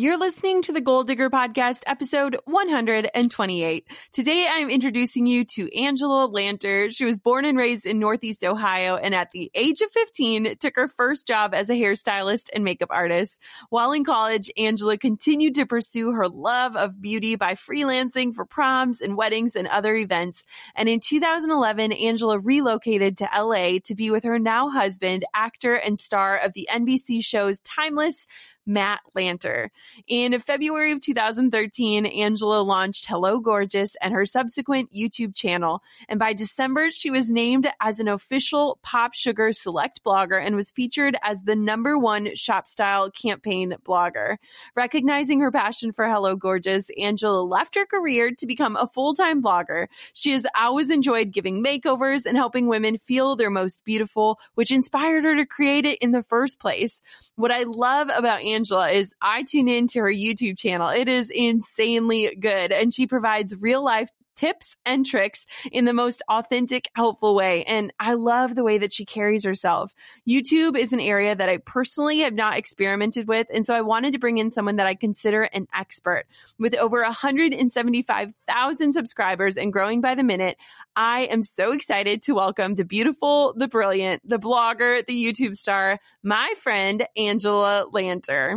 You're listening to the Goal Digger Podcast, episode 128. Today I'm introducing you to Angela Lanter. She was born and raised in Northeast Ohio and at the age of 15 took her first job as a hairstylist and makeup artist. While in college, Angela continued to pursue her love of beauty by freelancing for proms and weddings and other events. And in 2011, Angela relocated to LA to be with her now husband, actor and star of the NBC shows Timeless, Matt Lanter. In February of 2013, Angela launched Hello Gorgeous and her subsequent YouTube channel. And by December, she was named as an official Pop Sugar Select blogger and was featured as the number one shop style campaign blogger. Recognizing her passion for Hello Gorgeous, Angela left her career to become a full time blogger. She has always enjoyed giving makeovers and helping women feel their most beautiful, which inspired her to create it in the first place. What I love about Angela Angela is I tune into her YouTube channel. It is insanely good and she provides real life tips and tricks in the most authentic, helpful way. And I love the way that she carries herself. YouTube is an area that I personally have not experimented with. And so I wanted to bring in someone that I consider an expert. With over 175,000 subscribers and growing by the minute, I am so excited to welcome the beautiful, the brilliant, the blogger, the YouTube star, my friend, Angela Lanter.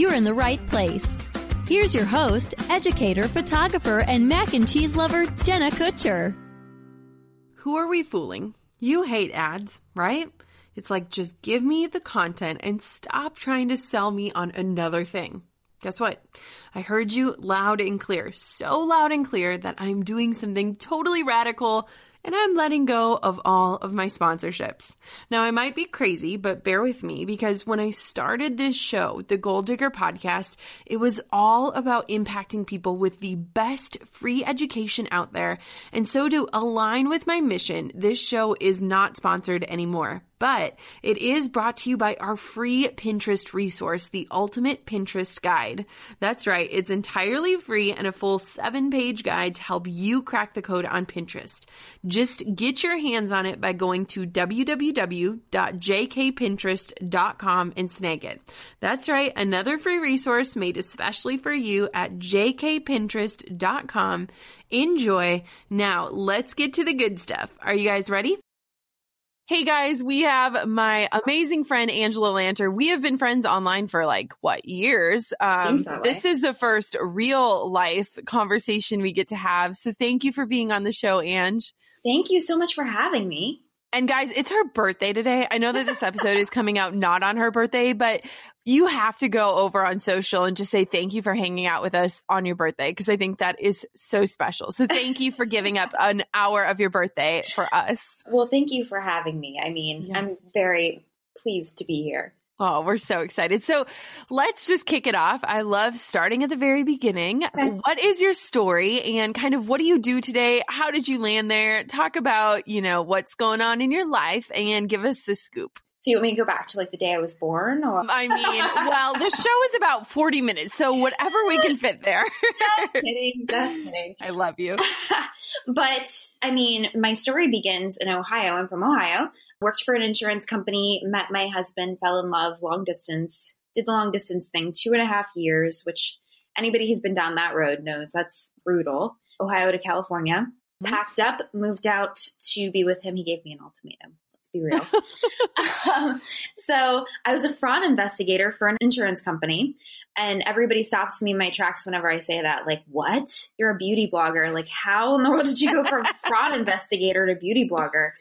you're in the right place. Here's your host, educator, photographer, and mac and cheese lover, Jenna Kutcher. Who are we fooling? You hate ads, right? It's like, just give me the content and stop trying to sell me on another thing. Guess what? I heard you loud and clear. So loud and clear that I'm doing something totally radical and I'm letting go of all of my sponsorships. Now, I might be crazy, but bear with me because when I started this show, the Goal Digger podcast, it was all about impacting people with the best free education out there. And so to align with my mission, this show is not sponsored anymore but it is brought to you by our free Pinterest resource, the Ultimate Pinterest Guide. That's right, it's entirely free and a full seven page guide to help you crack the code on Pinterest. Just get your hands on it by going to www.jkpinterest.com and snag it. That's right, another free resource made especially for you at jkpinterest.com. Enjoy. Now, let's get to the good stuff. Are you guys ready? Hey guys, we have my amazing friend Angela Lanter. We have been friends online for like what years? Um, this is the first real life conversation we get to have. So thank you for being on the show, Ange. Thank you so much for having me. And guys, it's her birthday today. I know that this episode is coming out not on her birthday, but you have to go over on social and just say thank you for hanging out with us on your birthday because I think that is so special. So thank you for giving up an hour of your birthday for us. Well, thank you for having me. I mean, yes. I'm very pleased to be here. Oh, we're so excited. So let's just kick it off. I love starting at the very beginning. Okay. What is your story and kind of what do you do today? How did you land there? Talk about, you know, what's going on in your life and give us the scoop. So you want me to go back to like the day I was born? Or? I mean, well, the show is about 40 minutes, so whatever we can fit there. just kidding, just kidding. I love you. but I mean, my story begins in Ohio. I'm from Ohio worked for an insurance company, met my husband, fell in love, long distance, did the long distance thing, two and a half years, which anybody who's been down that road knows that's brutal. Ohio to California, mm-hmm. packed up, moved out to be with him. He gave me an ultimatum. Let's be real. um, so I was a fraud investigator for an insurance company, and everybody stops me in my tracks whenever I say that. Like, what? You're a beauty blogger. Like, how in the world did you go from fraud investigator to beauty blogger?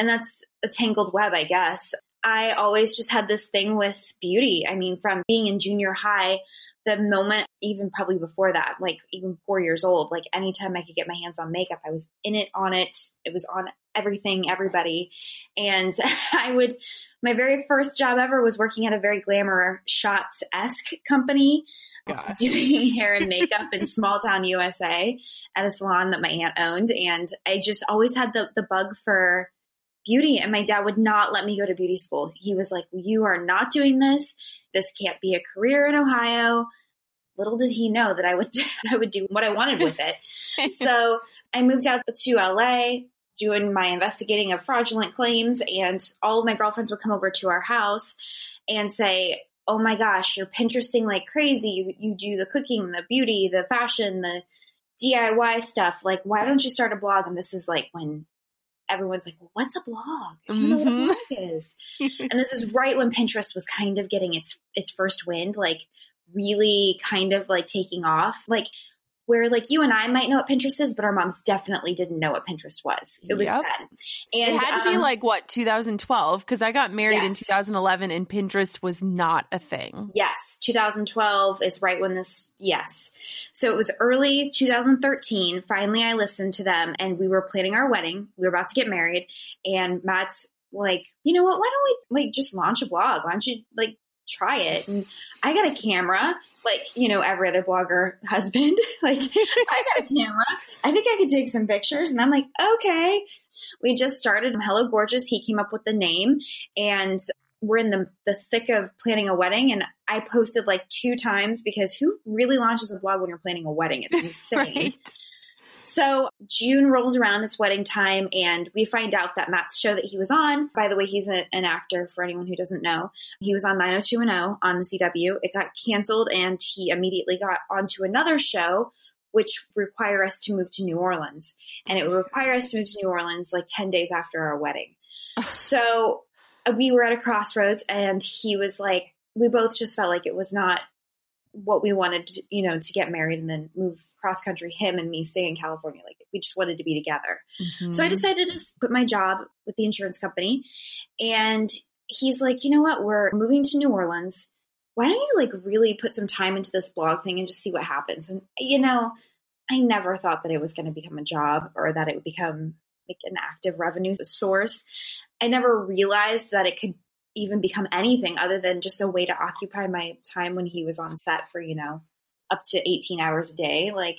And that's a tangled web, I guess. I always just had this thing with beauty. I mean, from being in junior high, the moment, even probably before that, like even four years old, like anytime I could get my hands on makeup, I was in it, on it. It was on everything, everybody. And I would, my very first job ever was working at a very glamour shots esque company. Um, Gosh. Doing hair and makeup in small town USA at a salon that my aunt owned. And I just always had the, the bug for beauty and my dad would not let me go to beauty school. He was like, you are not doing this. This can't be a career in Ohio. Little did he know that I would, I would do what I wanted with it. so I moved out to LA doing my investigating of fraudulent claims and all of my girlfriends would come over to our house and say, Oh my gosh, you're Pinteresting like crazy. You, you do the cooking, the beauty, the fashion, the DIY stuff. Like, why don't you start a blog? And this is like when everyone's like, well, what's a blog? I don't know what a mm-hmm. blog is. and this is right when Pinterest was kind of getting its its first wind, like really kind of like taking off. Like where like you and I might know what Pinterest is, but our moms definitely didn't know what Pinterest was. It was yep. then. And it had to um, be like what 2012 because I got married yes. in 2011 and Pinterest was not a thing. Yes, 2012 is right when this. Yes, so it was early 2013. Finally, I listened to them, and we were planning our wedding. We were about to get married, and Matt's like, you know what? Why don't we like just launch a blog? Why don't you like try it. And I got a camera, like, you know, every other blogger husband. like, I got a camera. I think I could take some pictures. And I'm like, okay. We just started Hello Gorgeous. He came up with the name and we're in the, the thick of planning a wedding. And I posted like two times because who really launches a blog when you're planning a wedding? It's insane. right. So June rolls around, it's wedding time, and we find out that Matt's show that he was on, by the way, he's a, an actor for anyone who doesn't know. He was on 90210 on the CW. It got canceled, and he immediately got onto another show, which require us to move to New Orleans. And it would require us to move to New Orleans like 10 days after our wedding. so uh, we were at a crossroads, and he was like, we both just felt like it was not what we wanted to, you know, to get married and then move cross country, him and me stay in California. Like we just wanted to be together. Mm-hmm. So I decided to quit my job with the insurance company. And he's like, you know what? We're moving to New Orleans. Why don't you like really put some time into this blog thing and just see what happens? And, you know, I never thought that it was going to become a job or that it would become like an active revenue source. I never realized that it could even become anything other than just a way to occupy my time when he was on set for, you know, up to 18 hours a day. Like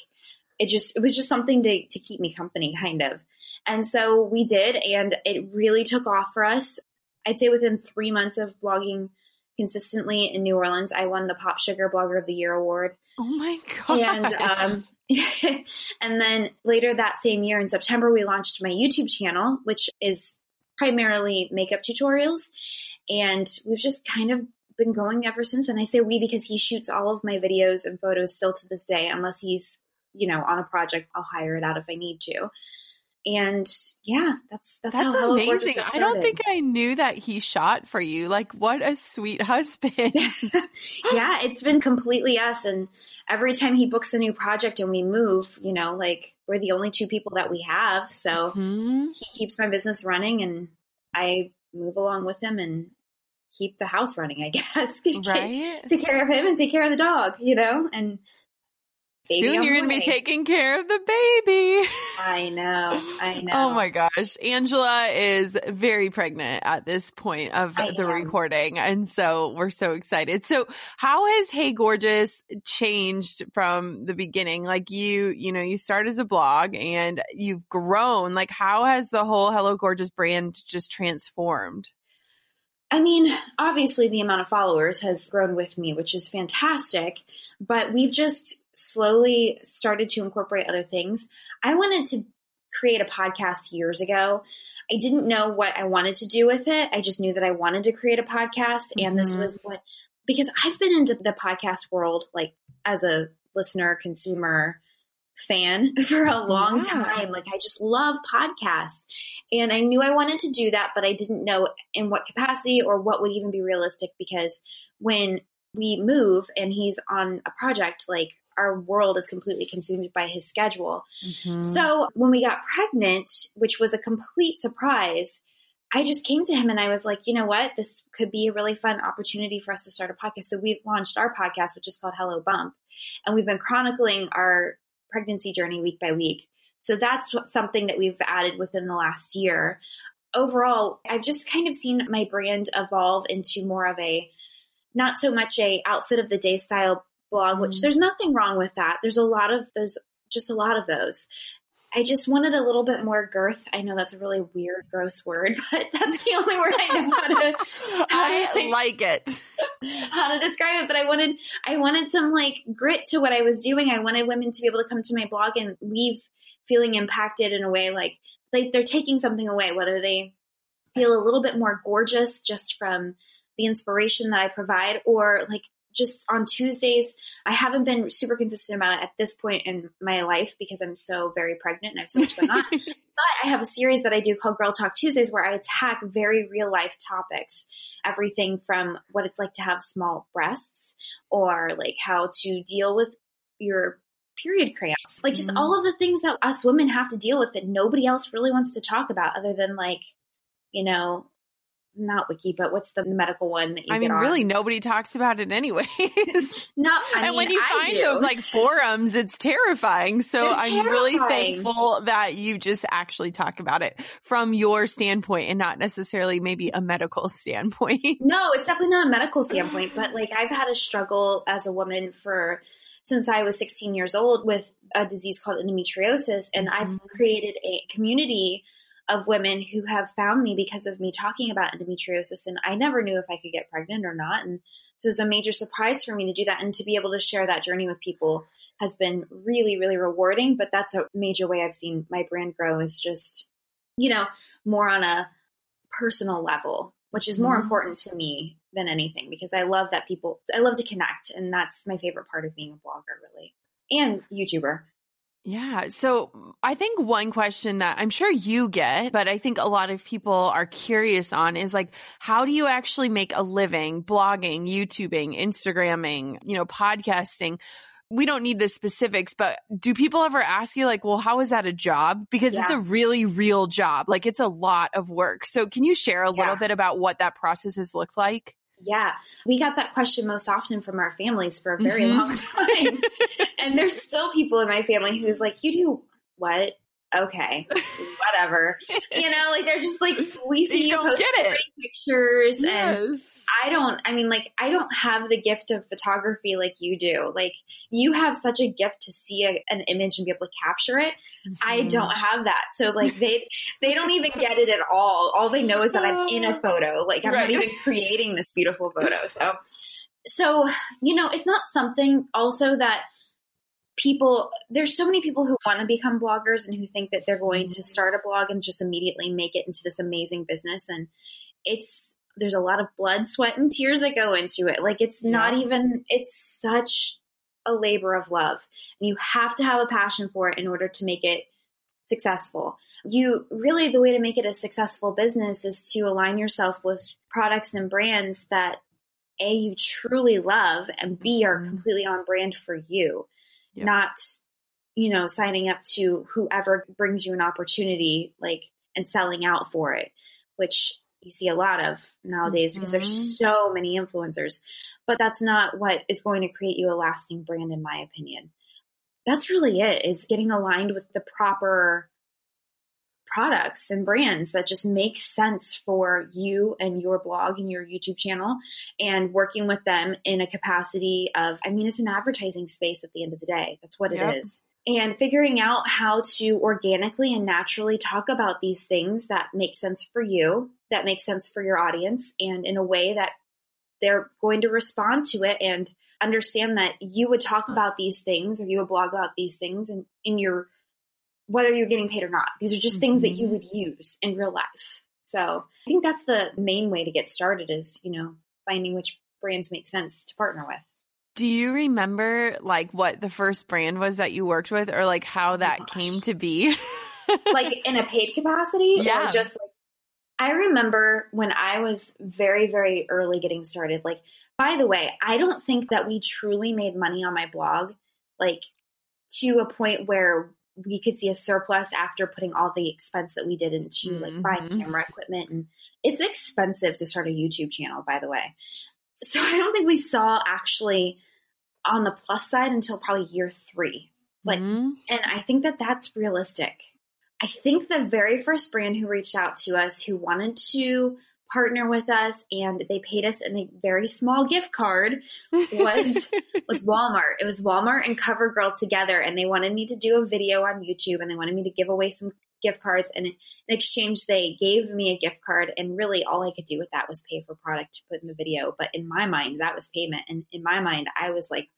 it just, it was just something to, to keep me company kind of. And so we did, and it really took off for us. I'd say within three months of blogging consistently in New Orleans, I won the Pop Sugar Blogger of the Year award. Oh my god! And um, and then later that same year in September, we launched my YouTube channel, which is primarily makeup tutorials. And we've just kind of been going ever since. And I say we because he shoots all of my videos and photos still to this day, unless he's, you know, on a project, I'll hire it out if I need to. And yeah, that's that's, that's how amazing. I don't think I knew that he shot for you. Like, what a sweet husband. yeah, it's been completely us. And every time he books a new project and we move, you know, like we're the only two people that we have. So mm-hmm. he keeps my business running and I move along with him and keep the house running, I guess. right. take care of him and take care of the dog, you know? And Soon you're going to be taking care of the baby. I know. I know. Oh my gosh. Angela is very pregnant at this point of I the am. recording. And so we're so excited. So how has Hey Gorgeous changed from the beginning? Like you, you know, you start as a blog and you've grown. Like how has the whole Hello Gorgeous brand just transformed? I mean, obviously the amount of followers has grown with me, which is fantastic, but we've just slowly started to incorporate other things. I wanted to create a podcast years ago. I didn't know what I wanted to do with it. I just knew that I wanted to create a podcast and mm-hmm. this was what because I've been into the podcast world like as a listener, consumer, fan for a long time. Like I just love podcasts. And I knew I wanted to do that, but I didn't know in what capacity or what would even be realistic because when we move and he's on a project, like our world is completely consumed by his schedule. Mm-hmm. So when we got pregnant, which was a complete surprise, I just came to him and I was like, you know what? This could be a really fun opportunity for us to start a podcast. So we launched our podcast, which is called Hello Bump. And we've been chronicling our pregnancy journey week by week. So that's something that we've added within the last year. Overall, I've just kind of seen my brand evolve into more of a not so much a outfit of the day style blog, which mm. there's nothing wrong with that. There's a lot of those, just a lot of those. I just wanted a little bit more girth. I know that's a really weird, gross word, but that's the only word I know how to. How I to, like it. How to describe it, but I wanted, I wanted some like grit to what I was doing. I wanted women to be able to come to my blog and leave feeling impacted in a way like like they're taking something away, whether they feel a little bit more gorgeous just from the inspiration that I provide, or like just on Tuesdays, I haven't been super consistent about it at this point in my life because I'm so very pregnant and I have so much going on. but I have a series that I do called Girl Talk Tuesdays where I attack very real life topics. Everything from what it's like to have small breasts or like how to deal with your period cramps. Like just mm-hmm. all of the things that us women have to deal with that nobody else really wants to talk about other than like, you know, not wiki, but what's the medical one that you I mean, really, nobody talks about it anyways. no, I and mean, when you I find do. those like forums, it's terrifying. So They're I'm really thankful that you just actually talk about it from your standpoint and not necessarily maybe a medical standpoint. No, it's definitely not a medical standpoint, but like I've had a struggle as a woman for since I was 16 years old with a disease called endometriosis, and mm-hmm. I've created a community of women who have found me because of me talking about endometriosis. And I never knew if I could get pregnant or not. And so it was a major surprise for me to do that and to be able to share that journey with people has been really, really rewarding. But that's a major way I've seen my brand grow is just, you know, more on a personal level, which is more mm-hmm. important to me than anything because I love that people, I love to connect. And that's my favorite part of being a blogger, really, and YouTuber. Yeah. So mm, I think one question that I'm sure you get, but I think a lot of people are curious on is like, how do you actually make a living blogging, YouTubing, Instagramming, you know, podcasting? We don't need the specifics, but do people ever ask you like, well, how is that a job? Because yeah. it's a really real job. Like it's a lot of work. So can you share a yeah. little bit about what that process has looked like? Yeah, we got that question most often from our families for a very mm-hmm. long time. and there's still people in my family who's like, You do what? Okay, whatever. you know, like they're just like we see you, you post pretty pictures, yes. and I don't. I mean, like I don't have the gift of photography like you do. Like you have such a gift to see a, an image and be able to capture it. Mm-hmm. I don't have that. So like they they don't even get it at all. All they know is that I'm in a photo. Like I'm right. not even creating this beautiful photo. So so you know, it's not something also that people there's so many people who want to become bloggers and who think that they're going to start a blog and just immediately make it into this amazing business and it's there's a lot of blood sweat and tears that go into it like it's yeah. not even it's such a labor of love and you have to have a passion for it in order to make it successful you really the way to make it a successful business is to align yourself with products and brands that a you truly love and b are mm-hmm. completely on brand for you yeah. not you know signing up to whoever brings you an opportunity like and selling out for it which you see a lot of nowadays because Mhm. there's so many influencers. But that's not what is going to create you a lasting brand, in my opinion. That's really it, is getting aligned with the proper products and brands that just make sense for you and your blog and your YouTube channel and working with them in a capacity of, I mean, it's an advertising space at the end of the day. That's what Yep. it is. And figuring out how to organically and naturally talk about these things that make sense for you, that make sense for your audience, and in a way that they're going to respond to it and understand that you would talk about these things or you would blog about these things and in your whether you're getting paid or not. These are just things that you Mhm. would use in real life. So I think that's the main way to get started is, you know, finding which brands make sense to partner with. Do you remember like what the first brand was that you worked with or like how that gosh. came to be? like in a paid capacity Yeah. or just like I remember when I was very, very early getting started. Like, by the way, I don't think that we truly made money on my blog, like to a point where we could see a surplus after putting all the expense that we did into like buying Mhm. camera equipment. And it's expensive to start a YouTube channel, by the way. So I don't think we saw actually on the plus side until probably year three. Like, Mhm. and I think that that's realistic. I think the very first brand who reached out to us who wanted to partner with us and they paid us in a very small gift card was was Walmart. It was Walmart and CoverGirl together and they wanted me to do a video on YouTube and they wanted me to give away some gift cards and in exchange they gave me a gift card and really all I could do with that was pay for product to put in the video. But in my mind that was payment and in my mind I was like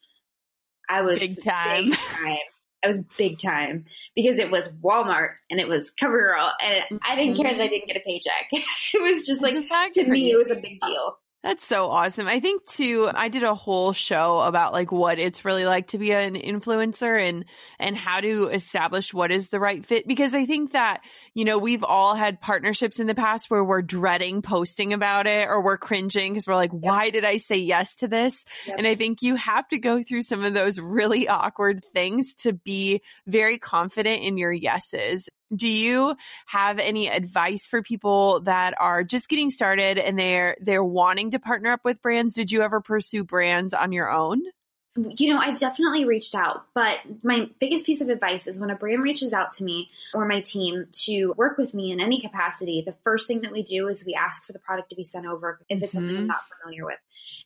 I was Big time. big time. I was big time because it was Walmart and it was CoverGirl, and I didn't care that I didn't get a paycheck. it was just like to me, it was a big deal. That's so awesome. I think too, I did a whole show about like what it's really like to be an influencer and, and how to establish what is the right fit. Because I think that, you know, we've all had partnerships in the past where we're dreading posting about it or we're cringing because we're like, why did I say yes to this? Yep. And I think you have to go through some of those really awkward things to be very confident in your yeses. Do you have any advice for people that are just getting started and they're they're wanting to partner up with brands? Did you ever pursue brands on your own? You know, I've definitely reached out, but my biggest piece of advice is when a brand reaches out to me or my team to work with me in any capacity, the first thing that we do is we ask for the product to be sent over if it's something I'm Mhm. not familiar with.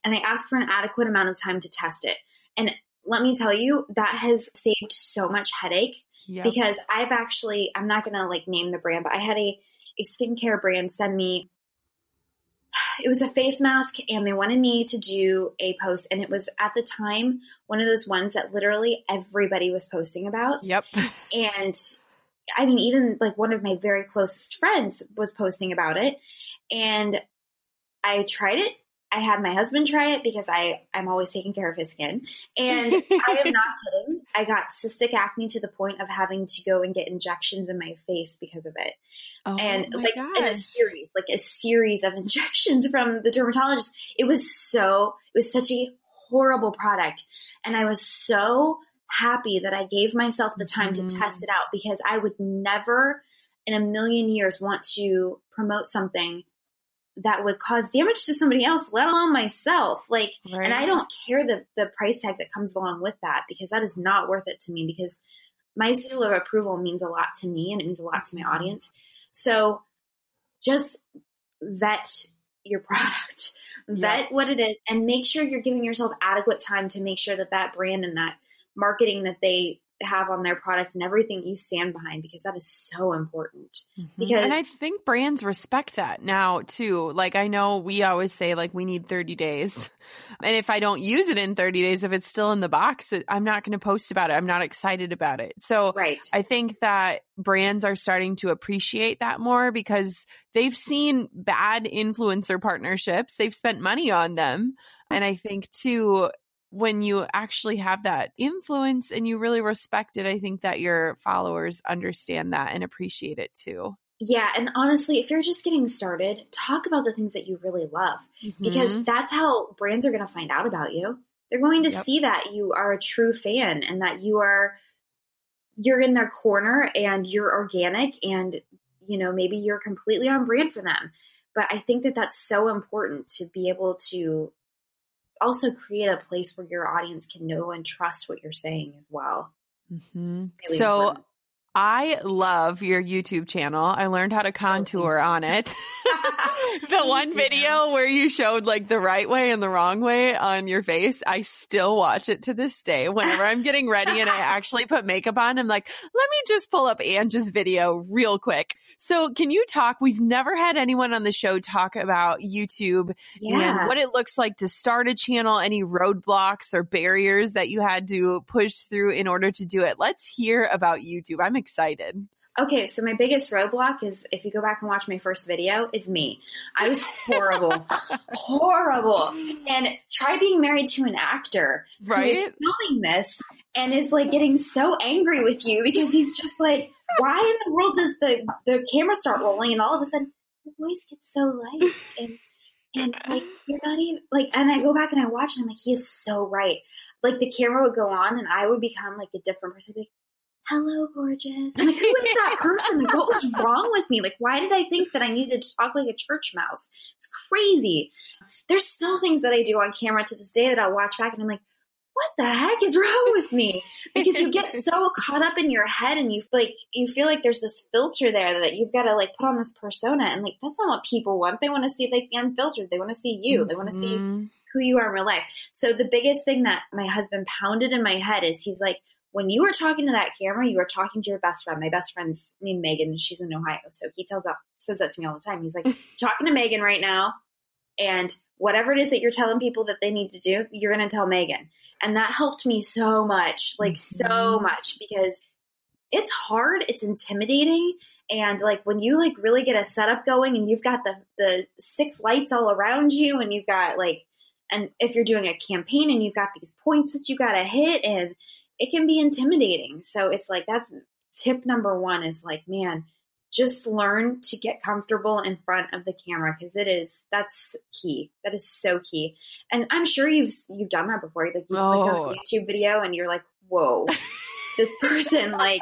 And I ask for an adequate amount of time to test it. And let me tell you, that has saved so much headache Yeah. because I've actually I'm not gonna like name the brand, but I had a a skincare brand send me it was a face mask and they wanted me to do a post and it was at the time one of those ones that literally everybody was posting about Yep. and I mean even like one of my very closest friends was posting about it and I tried it I had my husband try it because I I'm always taking care of his skin and I am not kidding. I got cystic acne to the point of having to go and get injections in my face because of it. Oh and like in a series, like a series of injections from the dermatologist. It was so it was such a horrible product. And I was so happy that I gave myself the time Mhm. to test it out because I would never in a million years want to promote something that would cause damage to somebody else, let alone myself. Like Right. and I don't care the the price tag that comes along with that because that is not worth it to me because my seal of approval means a lot to me and it means a lot to my audience. So just vet your product, vet what it is, and make sure you're giving yourself adequate time to make sure that that brand and that marketing that they have on their product and everything you stand behind because that is so important. Because Mm-hmm. and I think brands respect that now too. Like I know we always say like we need 30 days. And if I don't use it in 30 days if it's still in the box, I'm not going to post about it. I'm not excited about it. So right. I think that brands are starting to appreciate that more because they've seen bad influencer partnerships. They've spent money on them. And I think too, when you actually have that influence and you really respect it, I think that your followers understand that and appreciate it too. Yeah, and honestly, if you're just getting started, talk about the things that you really love because Mhm. that's how brands are going to find out about you. They're going to Yep. see that you are a true fan and that you are you're in their corner and you're organic and you know maybe you're completely on brand for them. But I think that that's so important to be able to also create a place where your audience can know and trust what you're saying as well. Mm-hmm. Really so important. I love your YouTube channel. I learned how to contour on it. the one video where you showed like the right way and the wrong way on your face, I still watch it to this day. Whenever I'm getting ready and I actually put makeup on, I'm like, let me just pull up Ange's video real quick. So can you talk? We've never had anyone on the show talk about YouTube yeah. and what it looks like to start a channel, any roadblocks or barriers that you had to push through in order to do it. Let's hear about YouTube. I'm excited. Okay, so my biggest roadblock is if you go back and watch my first video, is me. I was horrible, horrible. And try being married to an actor right? who is filming this and is like getting so angry with you because he's just like, why in the world does the the camera start rolling and all of a sudden your voice gets so light and and like you're not even like and I go back and I watch and I'm like, he is so right. Like the camera would go on and I would become like a different person. I'd be like, hello, gorgeous. I'm like, who is that person? Like, what was wrong with me? Like, why did I think that I needed to talk like a church mouse? It's crazy. There's still things that I do on camera to this day that I'll watch back and I'm like, what the heck is wrong with me? Because you get so caught up in your head and you like you feel like there's this filter there that you've got to like put on this persona and like that's not what people want. They want to see like the unfiltered. They want to see you. They want to see mm-hmm. who you are in real life. So the biggest thing that my husband pounded in my head is he's like, when you are talking to that camera, you are talking to your best friend. My best friend's named Megan. And she's in Ohio, so he tells that says that to me all the time. He's like talking to Megan right now, and whatever it is that you're telling people that they need to do, you're going to tell Megan. And that helped me so much, like mm-hmm. so much because it's hard, it's intimidating. And like when you like really get a setup going and you've got the, the six lights all around you and you've got like, and if you're doing a campaign and you've got these points that you got to hit and it can be intimidating. So it's like, that's tip number one is like, man, just learn to get comfortable in front of the camera because it is that's key. That is so key. And I'm sure you've you've done that before. Like you've oh. clicked on a oh. YouTube video and you're like, whoa, this person like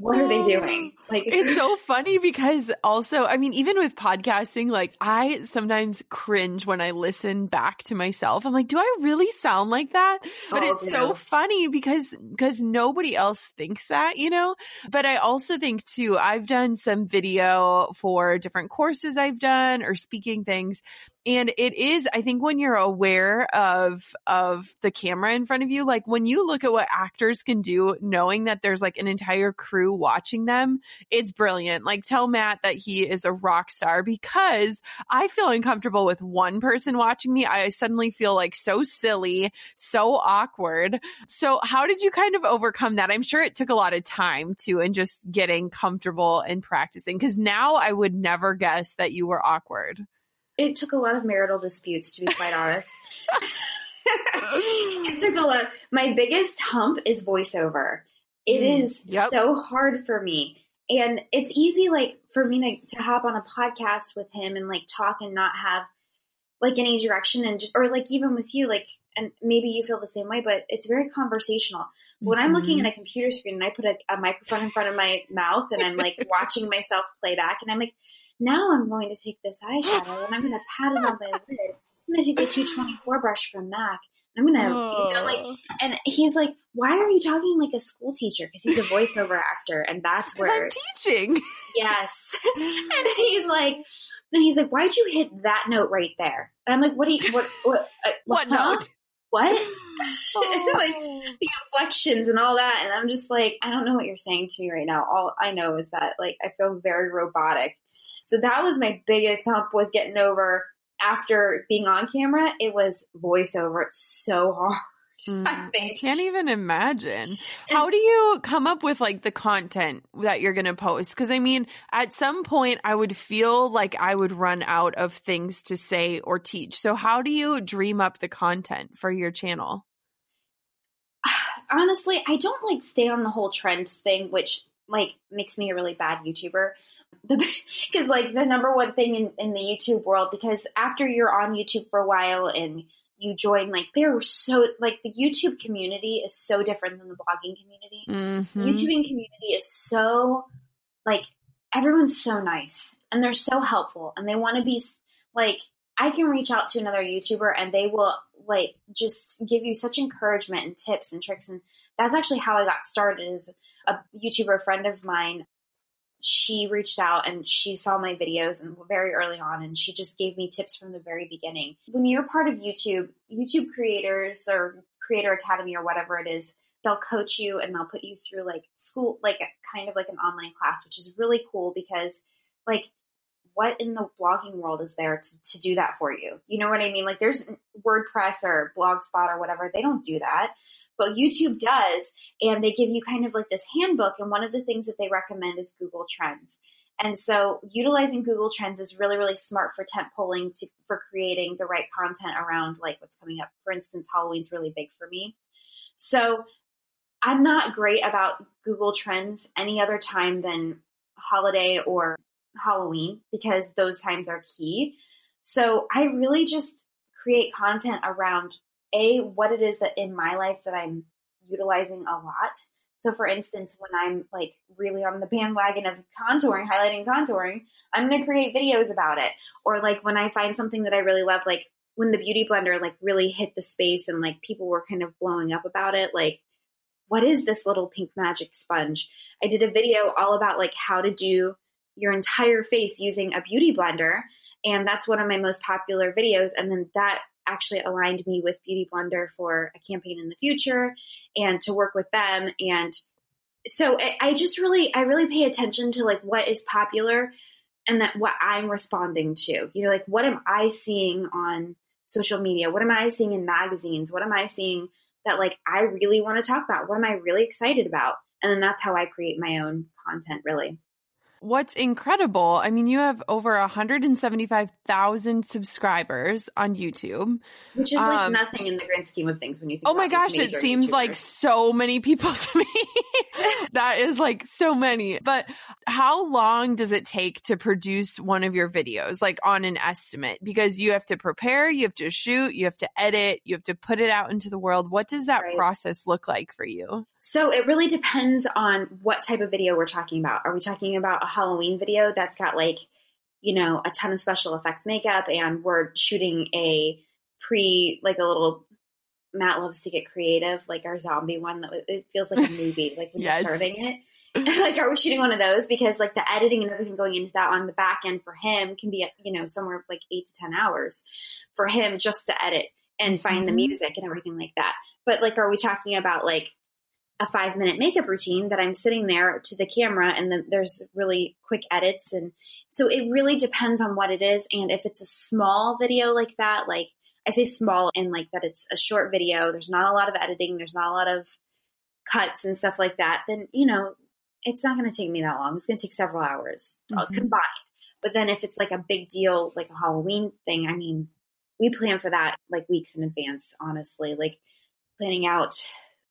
what are they doing? Like it's so funny because also, I mean, even with podcasting, like I sometimes cringe when I listen back to myself. I'm like, do I really sound like that? But oh, it's yeah. so funny because because nobody else thinks that, you know? But I also think too, I've done some video for different courses I've done or speaking things and it is i think when you're aware of of the camera in front of you like when you look at what actors can do knowing that there's like an entire crew watching them it's brilliant like tell matt that he is a rock star because i feel uncomfortable with one person watching me i suddenly feel like so silly so awkward so how did you kind of overcome that i'm sure it took a lot of time too and just getting comfortable and practicing because now i would never guess that you were awkward it took a lot of marital disputes, to be quite honest. it took a lot. My biggest hump is voiceover. It mm, is yep. so hard for me. And it's easy, like, for me to, to hop on a podcast with him and, like, talk and not have, like, any direction and just, or, like, even with you, like, and maybe you feel the same way, but it's very conversational. When mm-hmm. I'm looking mm-hmm. at a computer screen and I put a, a microphone in front of my mouth and I'm, like, watching myself play back and I'm like, now I'm going to take this eyeshadow and I'm going to pat it on my lid. I'm going to take the 224 brush from MAC. I'm to, oh. you know, like, and he's like, why are you talking like a school teacher? Because he's a voiceover actor. And that's where I'm teaching. Yes. and he's like, and he's like, why'd you hit that note right there? And I'm like, what do you, what, what, uh, what, what note? What? Oh. like the inflections and all that. And I'm just like, I don't know what you're saying to me right now. All I know is that like I feel very robotic so that was my biggest hump was getting over after being on camera. It was voiceover. It's so hard. Mm, I, I, can't even imagine. And, How do you come up with like the content that you're going to post? Cause I mean, at some point I would feel like I would run out of things to say or teach. So how do you dream up the content for your channel? Honestly, I don't like stay on the whole trends thing, which like makes me a really bad YouTuber because like the number one thing in, in the YouTube world, because after you're on YouTube for a while and you join, like they're so like the YouTube community is so different than the blogging community. Mm-hmm. YouTubing community is so like everyone's so nice and they're so helpful and they want to be like I can reach out to another YouTuber and they will like just give you such encouragement and tips and tricks and that's actually how I got started is a YouTuber friend of mine she reached out and she saw my videos and very early on and she just gave me tips from the very beginning. When you're part of YouTube, YouTube creators or creator academy or whatever it is, they'll coach you and they'll put you through like school like kind of like an online class, which is really cool because like what in the blogging world is there to, to do that for you? You know what I mean? Like there's WordPress or Blogspot or whatever, they don't do that but YouTube does. And they give you kind of like this handbook. And one of the things that they recommend is Google Trends. And so utilizing Google Trends is really, really smart for tentpoling to, for creating the right content around like what's coming up. For instance, Halloween's really big for me. So I'm not great about Google Trends any other time than holiday or Halloween because those times are key. So I really just create content around a what it is that in my life that I'm utilizing a lot. So for instance, when I'm like really on the bandwagon of contouring, highlighting contouring, I'm going to create videos about it. Or like when I find something that I really love like when the beauty blender like really hit the space and like people were kind of blowing up about it like what is this little pink magic sponge? I did a video all about like how to do your entire face using a beauty blender and that's one of my most popular videos and then that actually aligned me with Beauty Blender for a campaign in the future and to work with them. And so I, just really, I really pay attention to like what is popular and that what I'm responding to. You know, like what am I seeing on social media? What am I seeing in magazines? What am I seeing that like I really want to talk about? What am I really excited about? And then that's how I create my own content, really. What's incredible, I mean, you have over 175,000 subscribers on YouTube, which is like um, nothing in the grand scheme of things when you think Oh my gosh, it seems YouTubers. like so many people to me. that is like so many. But how long does it take to produce one of your videos, like on an estimate? Because you have to prepare, you have to shoot, you have to edit, you have to put it out into the world. What does that right. process look like for you? So it really depends on what type of video we're talking about. Are we talking about a Halloween video that's got like, you know, a ton of special effects makeup and we're shooting a pre, like a little Matt loves to get creative, like our zombie one that it feels like a movie, like when yes. you're starting it. like, are we shooting one of those? Because like the editing and everything going into that on the back end for him can be, you know, somewhere like eight to 10 hours for him just to edit and find mm-hmm. the music and everything like that. But like, are we talking about like a five minute makeup routine that I'm sitting there to the camera and the, there's really quick edits. And so it really depends on what it is. And if it's a small video like that, like I say small and like that it's a short video, there's not a lot of editing, there's not a lot of cuts and stuff like that, then, you know, it's not going to take me that long. It's going to take several hours uh, mm-hmm. combined. But then if it's like a big deal, like a Halloween thing, I mean, we plan for that like weeks in advance, honestly. Like planning out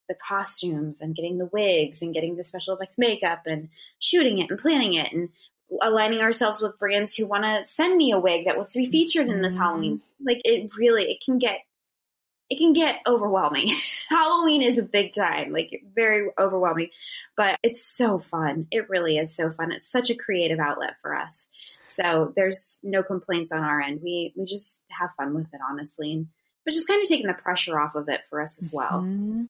the costumes and getting the wigs and getting the special effects makeup and shooting it and planning it and aligning ourselves with brands who want to send me a wig that wants to be featured in this mm-hmm. Halloween. Like it really, it can get, it can get overwhelming. Halloween is a big time, like very overwhelming, but it's so fun. It really is so fun. It's such a creative outlet for us. So there's no complaints on our end. We we just have fun with it, honestly, and but just kind of taking the pressure off of it for us as well. Mm-hmm.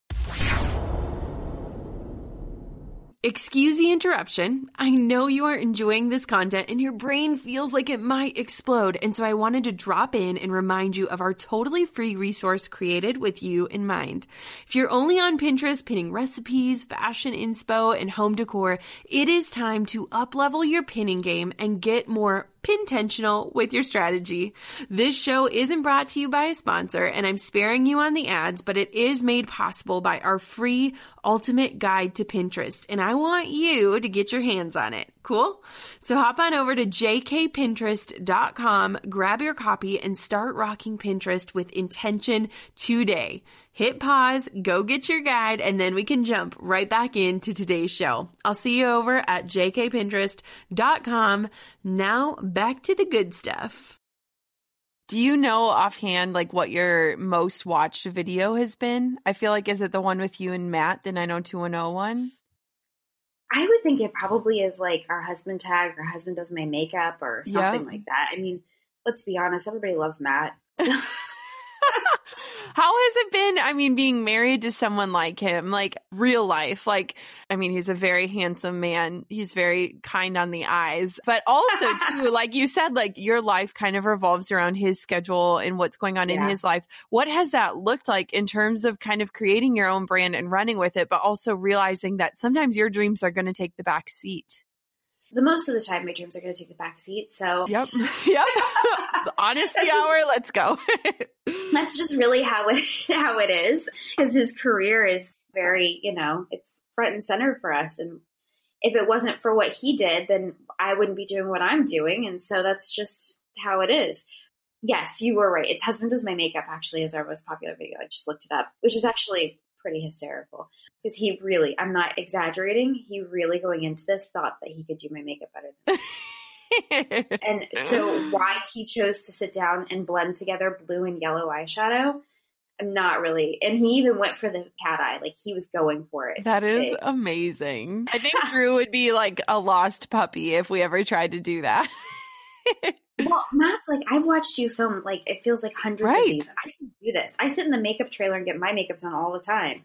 Excuse the interruption. I know you are enjoying this content and your brain feels like it might explode. And so I wanted to drop in and remind you of our totally free resource created with you in mind. If you're only on Pinterest pinning recipes, fashion inspo, and home decor, it is time to uplevel your pinning game and get more pintentional with your strategy. This show isn't brought to you by a sponsor and I'm sparing you on the ads, but it is made possible by our free ultimate guide to Pinterest. And I want you to get your hands on it. Cool? So hop on over to jkpinterest.com, grab your copy and start rocking Pinterest with intention today hit pause, go get your guide, and then we can jump right back into today's show. I'll see you over at jkpinterest.com. Now back to the good stuff. Do you know offhand like what your most watched video has been? I feel like is it the one with you and Matt, the 90210 one? I would think it probably is like our husband tag, our husband does my makeup or something Yeah. like that. I mean, let's be honest, everybody loves Matt. So, How has it been? I mean, being married to someone like him, like real life, like, I mean, he's a very handsome man. He's very kind on the eyes, but also too, like you said, like your life kind of revolves around his schedule and what's going on in his life. What has that looked like in terms of kind of creating your own brand and running with it, but also realizing that sometimes your dreams are going to take the back seat? The most of the time, my dreams are going to take the back seat. So Yep. Yep. honesty hour. Let's go. that's just really how it how it is because his career is very you know it's front and center for us and if it wasn't for what he did then i wouldn't be doing what i'm doing and so that's just how it is yes you were right it's husband does my makeup actually is our most popular video i just looked it up which is actually pretty hysterical because he really i'm not exaggerating he really going into this thought that he could do my makeup better than me. And so, why he chose to sit down and blend together blue and yellow eyeshadow, I'm not really. And he even went for the cat eye, like he was going for it. That is Big. amazing. I think Drew would be like a lost puppy if we ever tried to do that. Well, Matt's like, I've watched you film, like, it feels like hundreds Right. of these. I can do this. I sit in the makeup trailer and get my makeup done all the time.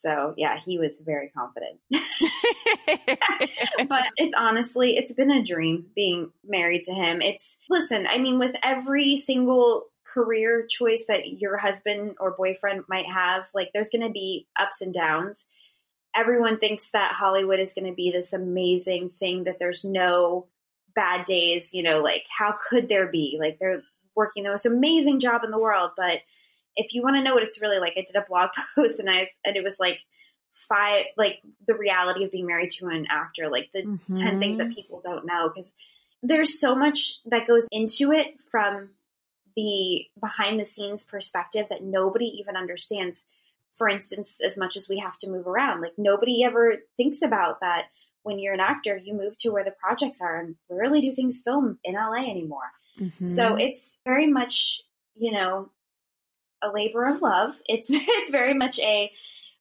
So, yeah, he was very confident. but it's honestly, it's been a dream being married to him. It's, listen, I mean, with every single career choice that your husband or boyfriend might have, like, there's going to be ups and downs. Everyone thinks that Hollywood is going to be this amazing thing, that there's no bad days, you know, like, how could there be? Like, they're working the most amazing job in the world. But if you want to know what it's really like, I did a blog post and I, and it was like, five like the reality of being married to an actor like the 10 things that people don't know because there's so much that goes into it from the behind the scenes perspective that nobody even understands. For instance as much as we have to move around like nobody ever thinks about that. When you're an actor you move to where the projects are and rarely do things film in la anymore. Mhm. so it's very much, you know, a labor of love. It's it's very much a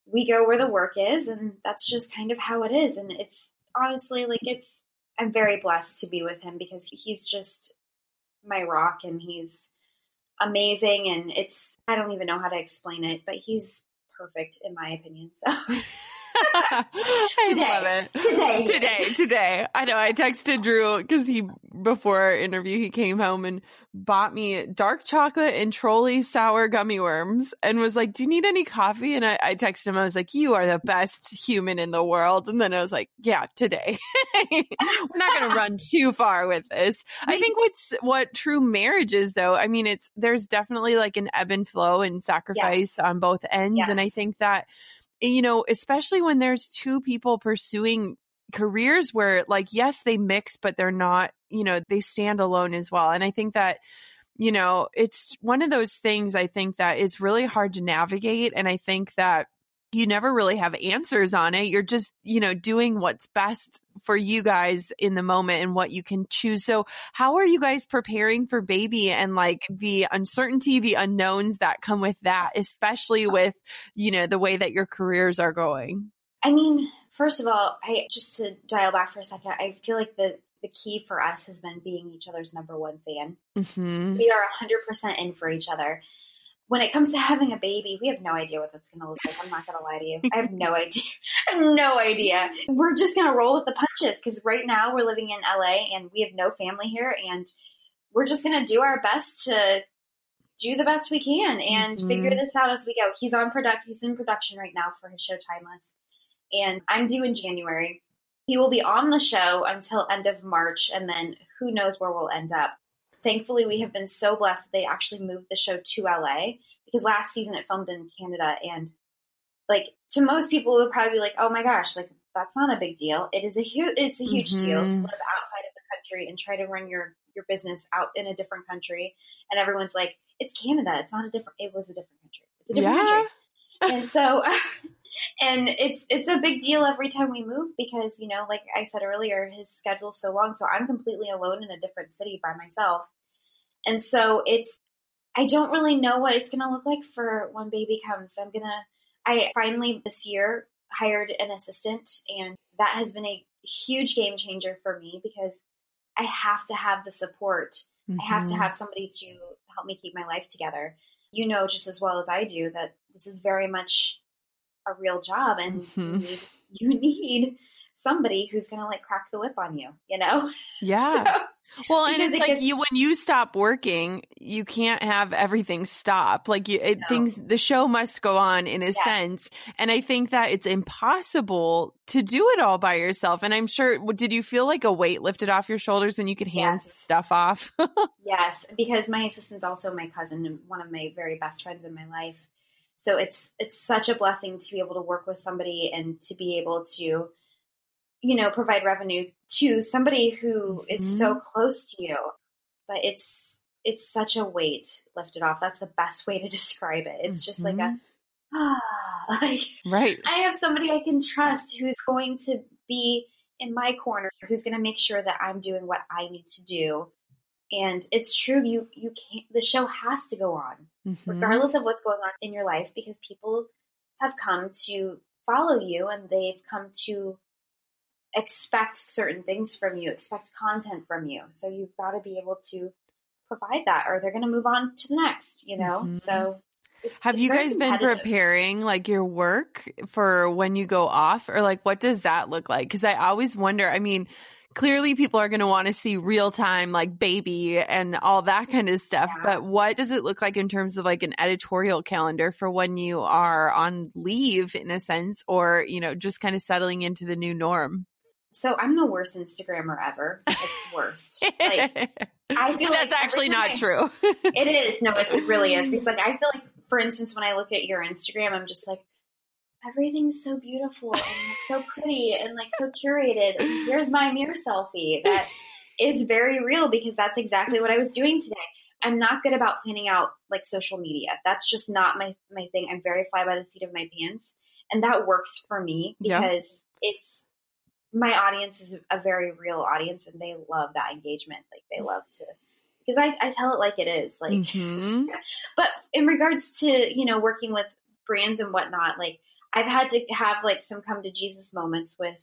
we go where the work is and that's just kind of how it is and it's honestly like it's I'm very blessed to be with him because he's just my rock and he's amazing and it's I don't even know how to explain it, but he's perfect in my opinion. So Today. Today. Today, today. I know I texted Drew because he, before our interview, he came home and bought me dark chocolate and Trolli sour gummy worms and was like, Do you need any coffee? And I, I texted him, I was like, You are the best human in the world. And then I was like, Yeah, today. We're not going to run too far with this. I think what's what true marriage is, though, I mean, it's there's definitely like an ebb and flow and sacrifice Yes. on both ends. And I think that you know, especially when there's two people pursuing careers where like yes they mix but they're not you know they stand alone as well. And i think that you know it's one of those things i think that is really hard to navigate. And i think that you never really have answers on it you're just you know doing what's best for you guys in the moment and what you can choose so how are you guys preparing for baby and like the uncertainty the unknowns that come with that especially with you know the way that your careers are going I mean, first of all, I just to dial back for a second, I feel like the the key for us has been being each other's number one fan. hmm We are 100% in for each other. When it comes to having a baby, we have no idea what that's going to look like. I'm not going to lie to you. I have no idea. I have no idea. We're just going to roll with the punches because right now we're living in LA and we have no family here and we're just going to do our best to do the best we can and Mhm. figure this out as we go. He's on product. He's in production right now for his show Timeless, and I'm due in January. He will be on the show until end of March, and then who knows where we'll end up. Thankfully, we have been so blessed that they actually moved the show to LA because last season it filmed in Canada, and like to most people, it would probably be like, "Oh my gosh, like that's not a big deal." It is a huge, it's a huge deal to Mhm. live outside of the country and try to run your your business out in a different country, and everyone's like, "It's Canada. It's not a different. It was a different country. It's a different Yeah. country." and so and it's it's a big deal every time we move because you know like i said earlier his schedule's so long so i'm completely alone in a different city by myself and so it's i don't really know what it's going to look like for when baby comes i'm going to i finally this year hired an assistant and that has been a huge game changer for me because I have to have the support. Mm-hmm. I have to mm-hmm. have somebody to help me keep my life together. You know just as well as I do that this is very much a real job and mm-hmm. you, need, you need somebody who's going to like crack the whip on you, you know? Yeah. so, well, and it's it like gets, you when you stop working, you can't have everything stop. Like you, it, no. things, the show must go on in a yeah. sense, and I think that it's impossible to do it all by yourself. And I'm sure, did you feel like a weight lifted off your shoulders when you could hand yes. stuff off? yes, because my assistant's also my cousin and one of my very best friends in my life. So it's it's such a blessing to be able to work with somebody and to be able to you know, provide revenue to somebody who is mm-hmm. so close to you. But it's it's such a weight lifted off. That's the best way to describe it. It's just mm-hmm. like a ah, like right. I have somebody I can trust who's going to be in my corner, who's going to make sure that I'm doing what I need to do. And it's true, you you can't. The show has to go on, mm-hmm. regardless of what's going on in your life, because people have come to follow you and they've come to expect certain things from you, expect content from you. So you've got to be able to provide that or they're going to move on to the next, you know? Mm-hmm. So it's, have it's you guys been preparing like your work for when you go off or like what does that look like? Cause I always wonder, I mean, clearly people are going to want to see real time like baby and all that kind of stuff yeah. but what does it look like in terms of like an editorial calendar for when you are on leave in a sense or you know just kind of settling into the new norm so I'm the worst Instagrammer ever. Like worst. Like I feel that's like actually not I, true. it is. No, it really is. Because like I feel like, for instance, when I look at your Instagram, I'm just like, everything's so beautiful and like so pretty and like so curated. And here's my mirror selfie that is very real because that's exactly what I was doing today. I'm not good about planning out like social media. That's just not my my thing. I'm very fly by the seat of my pants, and that works for me because yeah. it's my audience is a very real audience and they love that engagement. Like they love to because I, I tell it like it is. Like mm-hmm. but in regards to, you know, working with brands and whatnot, like I've had to have like some come to Jesus moments with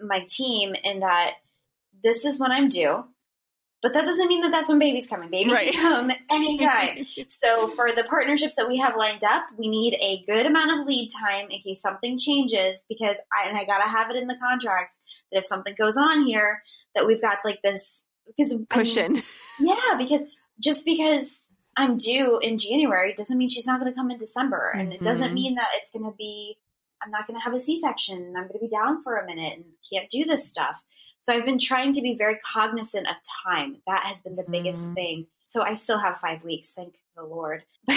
my team in that this is what I'm due. But that doesn't mean that that's when baby's coming. Baby right. can come anytime. so for the partnerships that we have lined up, we need a good amount of lead time in case something changes because I, and I gotta have it in the contracts that if something goes on here that we've got like this because cushion. I mean, yeah, because just because I'm due in January doesn't mean she's not going to come in December, and mm-hmm. it doesn't mm-hmm. mean that it's going to be. I'm not going to have a C-section. I'm going to be down for a minute and can't do this stuff. So I've been trying to be very cognizant of time. That has been the mm-hmm. biggest thing. So I still have five weeks, thank the Lord.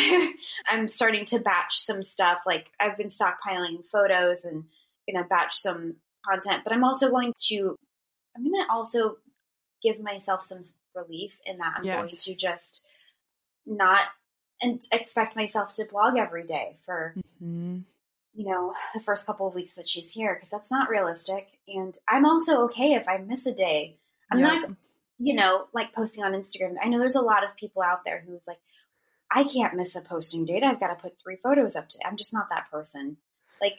I'm starting to batch some stuff. Like I've been stockpiling photos and gonna batch some content, but I'm also going to, I'm to also give myself some relief in that I'm yes. going to just not and expect myself to blog every day for mm-hmm. You know the first couple of weeks that she's here because that's not realistic. And i'm also okay if i miss a day. I'm yep. not you know like posting on instagram. I know there's a lot of people out there who's like i can't miss a posting date. I've got to put three photos up today. I'm just not that person. Like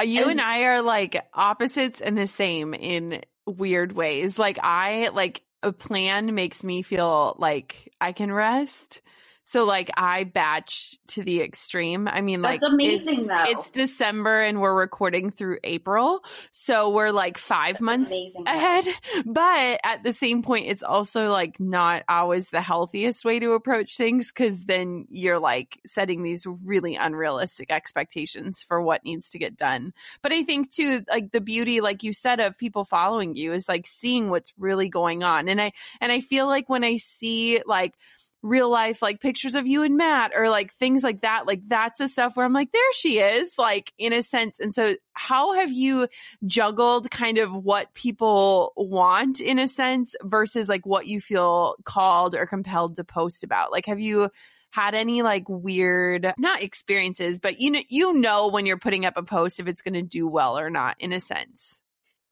uh, you and I are like opposites and the same in weird ways. Like I like a plan makes me feel like I can rest so like I batch to the extreme. I mean, That's like amazing it's, though. It's December and we're recording through April, so we're like five That's months ahead. Though. But at the same point, it's also like not always the healthiest way to approach things because then you're like setting these really unrealistic expectations for what needs to get done. But I think too, like the beauty, like you said, of people following you is like seeing what's really going on, and I and I feel like when I see like real life like pictures of you and Matt or like things like that. Like that's the stuff where I'm like, there she is, like in a sense. And so how have you juggled kind of what people want in a sense versus like what you feel called or compelled to post about? Like have you had any like weird not experiences, but you know you know when you're putting up a post if it's going to do well or not in a sense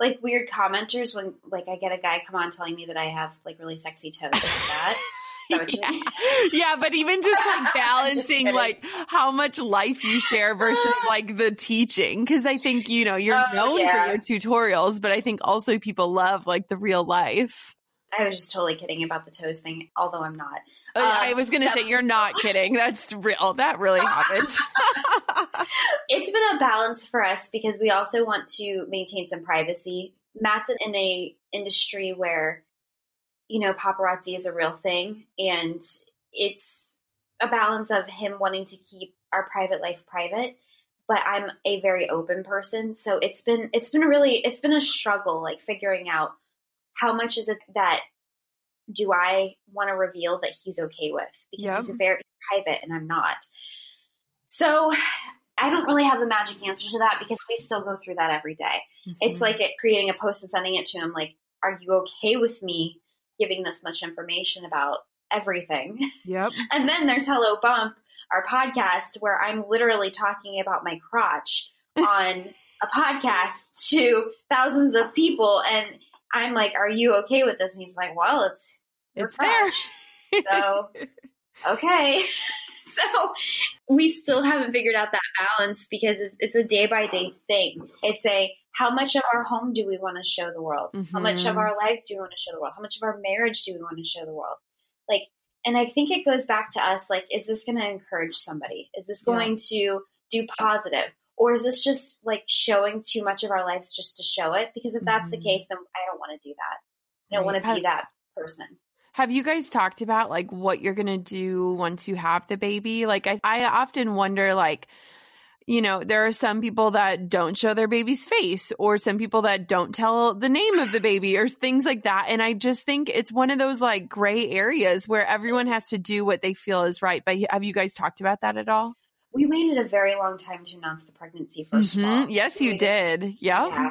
like weird commenters when like I get a guy come on telling me that I have like really sexy toes like that. yeah. yeah, but even just like balancing just like how much life you share versus like the teaching. Cause I think, you know, you're Oh, known yeah. for your tutorials, but I think also people love like the real life. I was just totally kidding about the toes thing, although I'm not. Uh, I Um, was going to say, you're not kidding. That's real. That really happened. It's been a balance for us because we also want to maintain some privacy. Matt's in a industry where, you know, paparazzi is a real thing, and it's a balance of him wanting to keep our private life private. But I'm a very open person, so it's been it's been a really it's been a struggle, like figuring out how much is it that do I want to reveal that he's okay with because Yep. he's very private and I'm not. So I don't really have the magic answer to that because we still go through that every day. It's mm-hmm. like it creating a post and sending it to him like, are you okay with me giving this much information about everything? yep. And then there's Hello Bump, our podcast where I'm literally talking about my crotch on a podcast to thousands of people and I'm like, "Are you okay with this?" And he's like, "Well, it's It's there. So, okay. so we still haven't figured out that balance because it's, it's a day by day thing. It's a how much of our home do we want to show the world? How much of Mhm. our lives do we want to show the world? How much of our marriage do we want to show the world? Like, and I think it goes back to us like, is this going to encourage somebody? Is this Yeah. going to do positive? Or is this just like showing too much of our lives just to show it? Because if that's the Mhm. case, then I don't want to do that. I don't Right. want to be that person. Have you guys talked about like what you're going to do once you have the baby? Like I, I often wonder like, you know, there are some people that don't show their baby's face or some people that don't tell the name of the baby or things like that. And I just think it's one of those like gray areas where everyone has to do what they feel is right. But have you guys talked about that at all? We waited a very long time to announce the pregnancy, 1st of all. Mhm. Yes, you did. Yep. Yeah.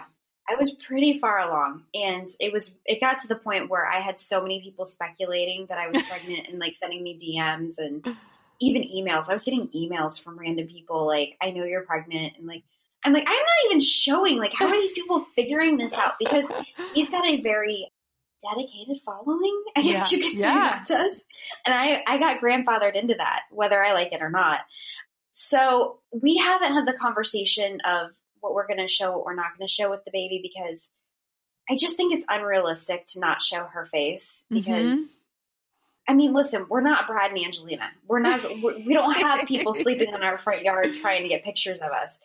I was pretty far along and it was it got to the point where I had so many people speculating that I was pregnant and like sending me DMs and even emails. I was getting emails from random people like, I know you're pregnant and like I'm like, I'm not even showing. Like, how are these people figuring this out? Because he's got a very dedicated following, I guess Yeah. you could say Yeah. that does. And I, I got grandfathered into that, whether I like it or not. So we haven't had the conversation of what we're going to show, what we're not going to show with the baby because I just think it's unrealistic to not show her face because. Mhm. I mean, listen, we're not Brad and Angelina. We're not. We're, we don't have people sleeping in our front yard trying to get pictures of us.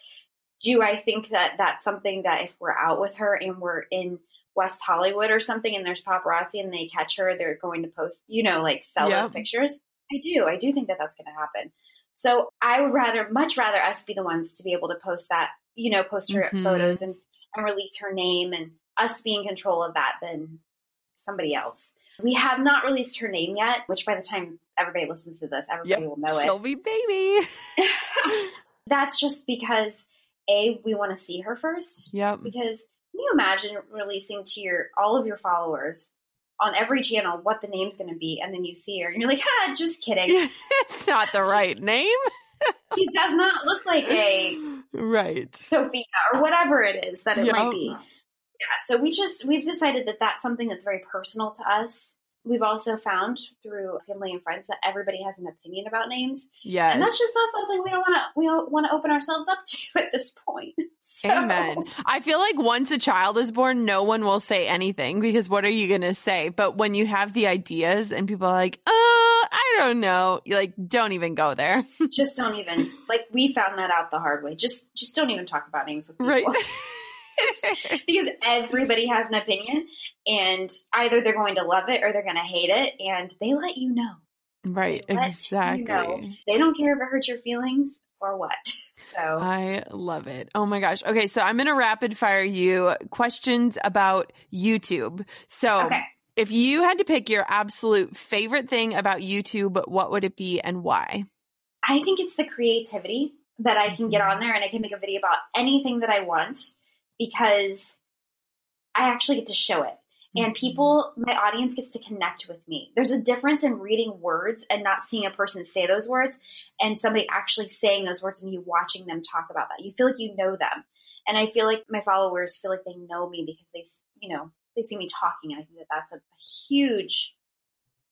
Do I think that that's something that if we're out with her and we're in West Hollywood or something and there's paparazzi and they catch her, they're going to post, you know, like sell Yep. those pictures? I do. I do think that that's going to happen. So I would rather, much rather us be the ones to be able to post that, you know, post her Mhm. photos and, and release her name and us be in control of that than somebody else. We have not released her name yet, which by the time everybody listens to this, everybody Yep. will know it. Shelby baby. That's just because A, we want to see her first. Yep. Because can you imagine releasing to your all of your followers on every channel what the name's going to be, and then you see her and you're like, ah, just kidding." it's not the right name. she does not look like a Right. Sophia or whatever it is that it Yep. might be. Yeah, so we just we've decided that that's something that's very personal to us. We've also found through family and friends that everybody has an opinion about names, Yeah, and that's just not something we don't want to we don't want to open ourselves up to at this point. So- Amen. I feel like once a child is born, no one will say anything because what are you going to say? But when you have the ideas and people are like, "Oh, I don't know, you like, don't even go there. just don't even like we found that out the hard way. Just just don't even talk about names with people. Right. because everybody has an opinion and either they're going to love it or they're going to hate it and they let you know. right. You Exactly. know. They don't care if it hurts your feelings or what. So I love it. Oh my gosh. Okay. So I'm going to rapid fire you questions about YouTube. So okay. if you had to pick your absolute favorite thing about YouTube, what would it be and why? I think it's the creativity that I can get mm-hmm. on there and I can make a video about anything that I want because I actually get to show it. And mm-hmm. people, my audience gets to connect with me. There's a difference in reading words and not seeing a person say those words and somebody actually saying those words and you watching them talk about that. You feel like you know them. And I feel like my followers feel like they know me because they, you know, they see me talking. And I think that that's a, a huge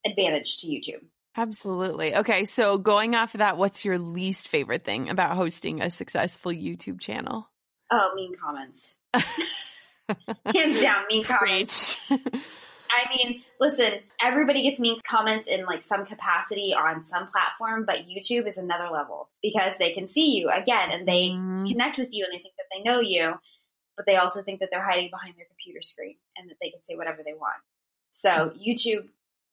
advantage to YouTube. Absolutely. Okay, so going off of that, what's your least favorite thing about hosting a successful YouTube channel? Oh, mean comments. Hands down, mean comments. I mean, listen, everybody gets mean comments in like some capacity on some platform, but YouTube is another level because they can see you again and they mm. connect with you and they think that they know you, but they also think that they're hiding behind their computer screen and that they can say whatever they want. So YouTube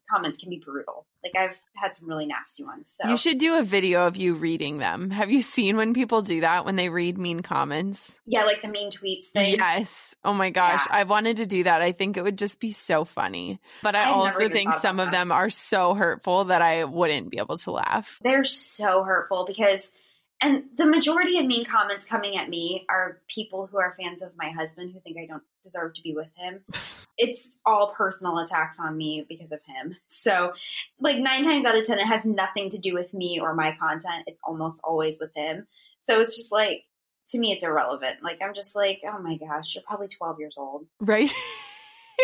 comments can be brutal. Like I've had some really nasty ones. So you should do a video of you reading them. Have you seen when people do that when they read mean comments? Yeah, like the mean tweets thing. Yes. Oh my gosh, yeah. I wanted to do that. I think it would just be so funny. But I, I also think some of that. them are so hurtful that I wouldn't be able to laugh. They're so hurtful because and the majority of mean comments coming at me are people who are fans of my husband who think I don't deserve to be with him. It's all personal attacks on me because of him. So, like nine times out of 10, it has nothing to do with me or my content. It's almost always with him. So it's just like, to me, it's irrelevant. Like, I'm just like, oh my gosh, you're probably 12 years old. Right.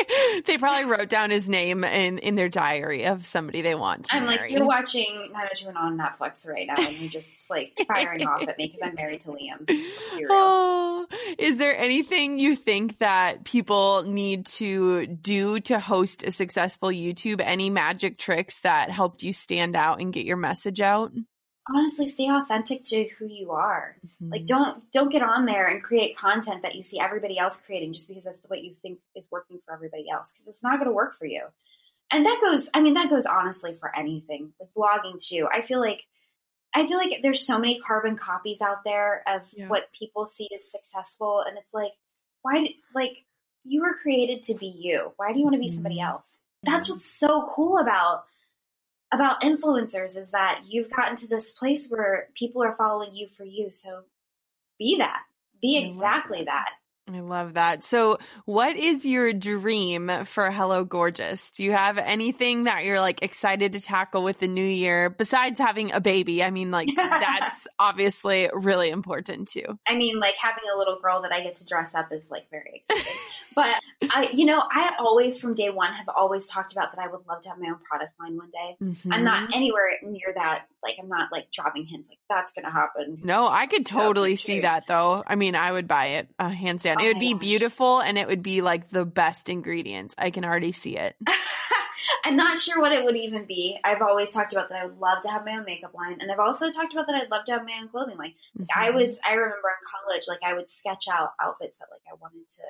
they probably wrote down his name in, in their diary of somebody they want I'm marry. like, you're watching 902 on Netflix right now, and you're just like firing off at me because I'm married to Liam. Oh, is there anything you think that people need to do to host a successful YouTube? Any magic tricks that helped you stand out and get your message out? Honestly stay authentic to who you are. Mm-hmm. Like don't don't get on there and create content that you see everybody else creating just because that's the way you think is working for everybody else because it's not going to work for you. And that goes I mean that goes honestly for anything. Like blogging too. I feel like I feel like there's so many carbon copies out there of yeah. what people see as successful and it's like why like you were created to be you. Why do you want to be somebody mm-hmm. else? That's what's so cool about about influencers is that you've gotten to this place where people are following you for you. So be that. Be exactly that. I love that. So, what is your dream for Hello Gorgeous? Do you have anything that you're like excited to tackle with the new year besides having a baby? I mean, like, that's obviously really important too. I mean, like, having a little girl that I get to dress up is like very exciting. but I, you know, I always from day one have always talked about that I would love to have my own product line one day. Mm-hmm. I'm not mm-hmm. anywhere near that. Like, I'm not like dropping hints like that's to happen. No, I could totally see that though. I mean, I would buy it, uh, hands down. Oh it would be gosh. beautiful and it would be like the best ingredients. I can already see it. I'm not sure what it would even be. I've always talked about that I would love to have my own makeup line, and I've also talked about that I'd love to have my own clothing line. Like mm-hmm. I was, I remember in college, like I would sketch out outfits that like I wanted to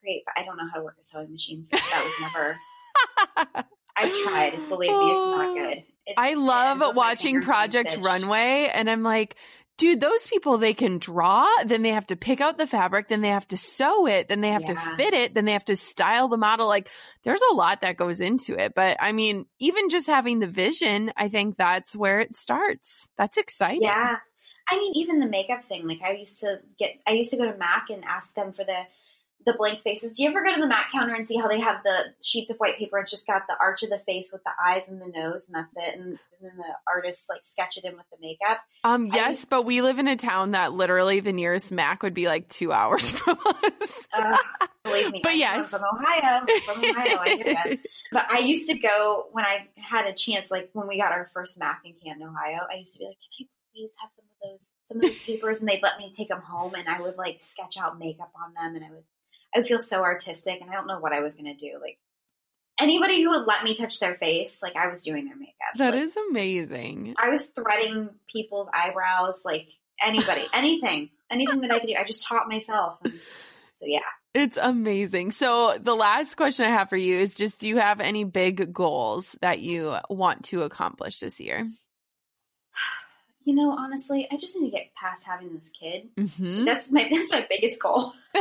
create, but I don't know how to work a sewing machine, so that was never. I tried. Believe me, it's not good. I love watching Project Runway, and I'm like, dude, those people, they can draw, then they have to pick out the fabric, then they have to sew it, then they have yeah. to fit it, then they have to style the model. Like there's a lot that goes into it. But I mean, even just having the vision, I think that's where it starts. That's exciting. Yeah. I mean, even the makeup thing, like I used to get, I used to go to MAC and ask them for the the blank faces. Do you ever go to the MAC counter and see how they have the sheets of white paper? And it's just got the arch of the face with the eyes and the nose, and that's it. And, and then the artists like sketch it in with the makeup. Um, yes, but we live in a town that literally the nearest MAC would be like two hours from us. uh, believe me, but I'm yes, from Ohio, from Ohio, I hear that. But I used to go when I had a chance, like when we got our first MAC in Canton, Ohio. I used to be like, "Can I please have some of those?" Some of those papers, and they'd let me take them home, and I would like sketch out makeup on them, and I would I would feel so artistic and I don't know what I was going to do. Like anybody who would let me touch their face, like I was doing their makeup. That like, is amazing. I was threading people's eyebrows, like anybody, anything, anything that I could do. I just taught myself. And, so yeah. It's amazing. So the last question I have for you is just do you have any big goals that you want to accomplish this year? You know, honestly, I just need to get past having this kid. Mm-hmm. That's my that's my biggest goal.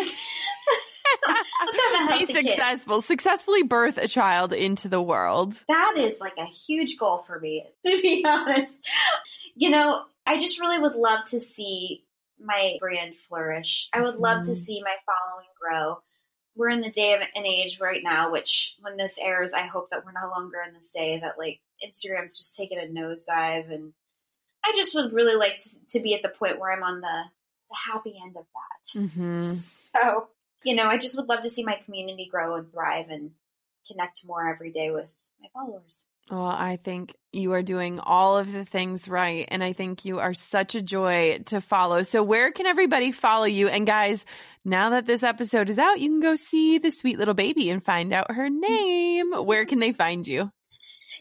be successful, kid. successfully birth a child into the world. That is like a huge goal for me, to be honest. You know, I just really would love to see my brand flourish. I would love mm. to mm-hmm. see my following grow. We're in the day of an age right now, which when this airs, I hope that we're no longer in this day that like Instagram's just taking a nosedive. And I just would really like to, to be at the point where I'm on the, the happy end of that. Mm-hmm. So you know, I just would love to see my community grow and thrive and connect more every day with my followers. Well, I think you are doing all of the things right. And I think you are such a joy to follow. So, where can everybody follow you? And, guys, now that this episode is out, you can go see the sweet little baby and find out her name. Where can they find you?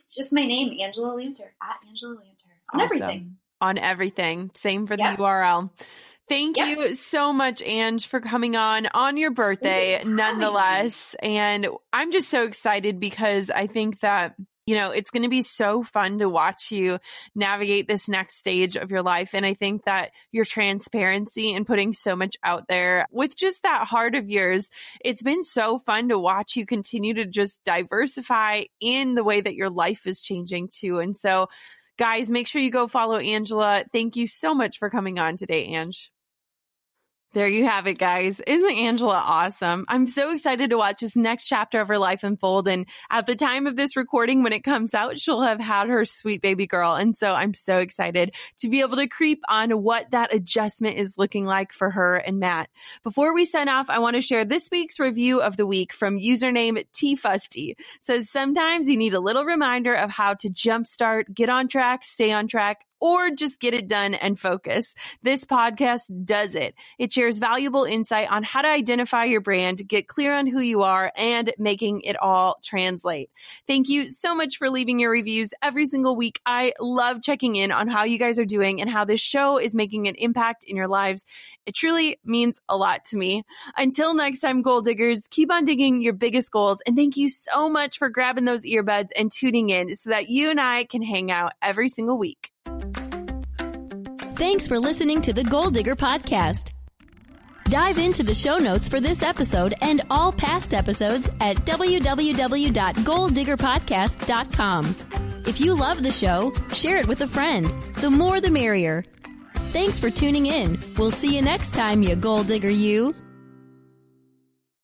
It's just my name, Angela Lanter, at Angela Lanter, on awesome. everything. On everything. Same for the. URL. Thank yep. you so much, Ange, for coming on on your birthday, nonetheless. And I'm just so excited because I think that you know, it's going to be so fun to watch you navigate this next stage of your life. And I think that your transparency and putting so much out there with just that heart of yours, it's been so fun to watch you continue to just diversify in the way that your life is changing too. And so, guys, make sure you go follow Angela. Thank you so much for coming on today, Ange. There you have it, guys. Isn't Angela awesome? I'm so excited to watch this next chapter of her life unfold. And at the time of this recording, when it comes out, she'll have had her sweet baby girl. And so I'm so excited to be able to creep on what that adjustment is looking like for her and Matt. Before we sign off, I want to share this week's review of the week from username T Fusty. Says sometimes you need a little reminder of how to jumpstart, get on track, stay on track, or just get it done and focus. This podcast does it. It shares valuable insight on how to identify your brand, get clear on who you are, and making it all translate. Thank you so much for leaving your reviews every single week. I love checking in on how you guys are doing and how this show is making an impact in your lives. It truly means a lot to me. Until next time, goal diggers, keep on digging your biggest goals. And thank you so much for grabbing those earbuds and tuning in so that you and I can hang out every single week. Thanks for listening to the Goal Digger Podcast. Dive into the show notes for this episode and all past episodes at www.goaldiggerpodcast.com. If you love the show, share it with a friend. The more the merrier. Thanks for tuning in. We'll see you next time, you goal digger you.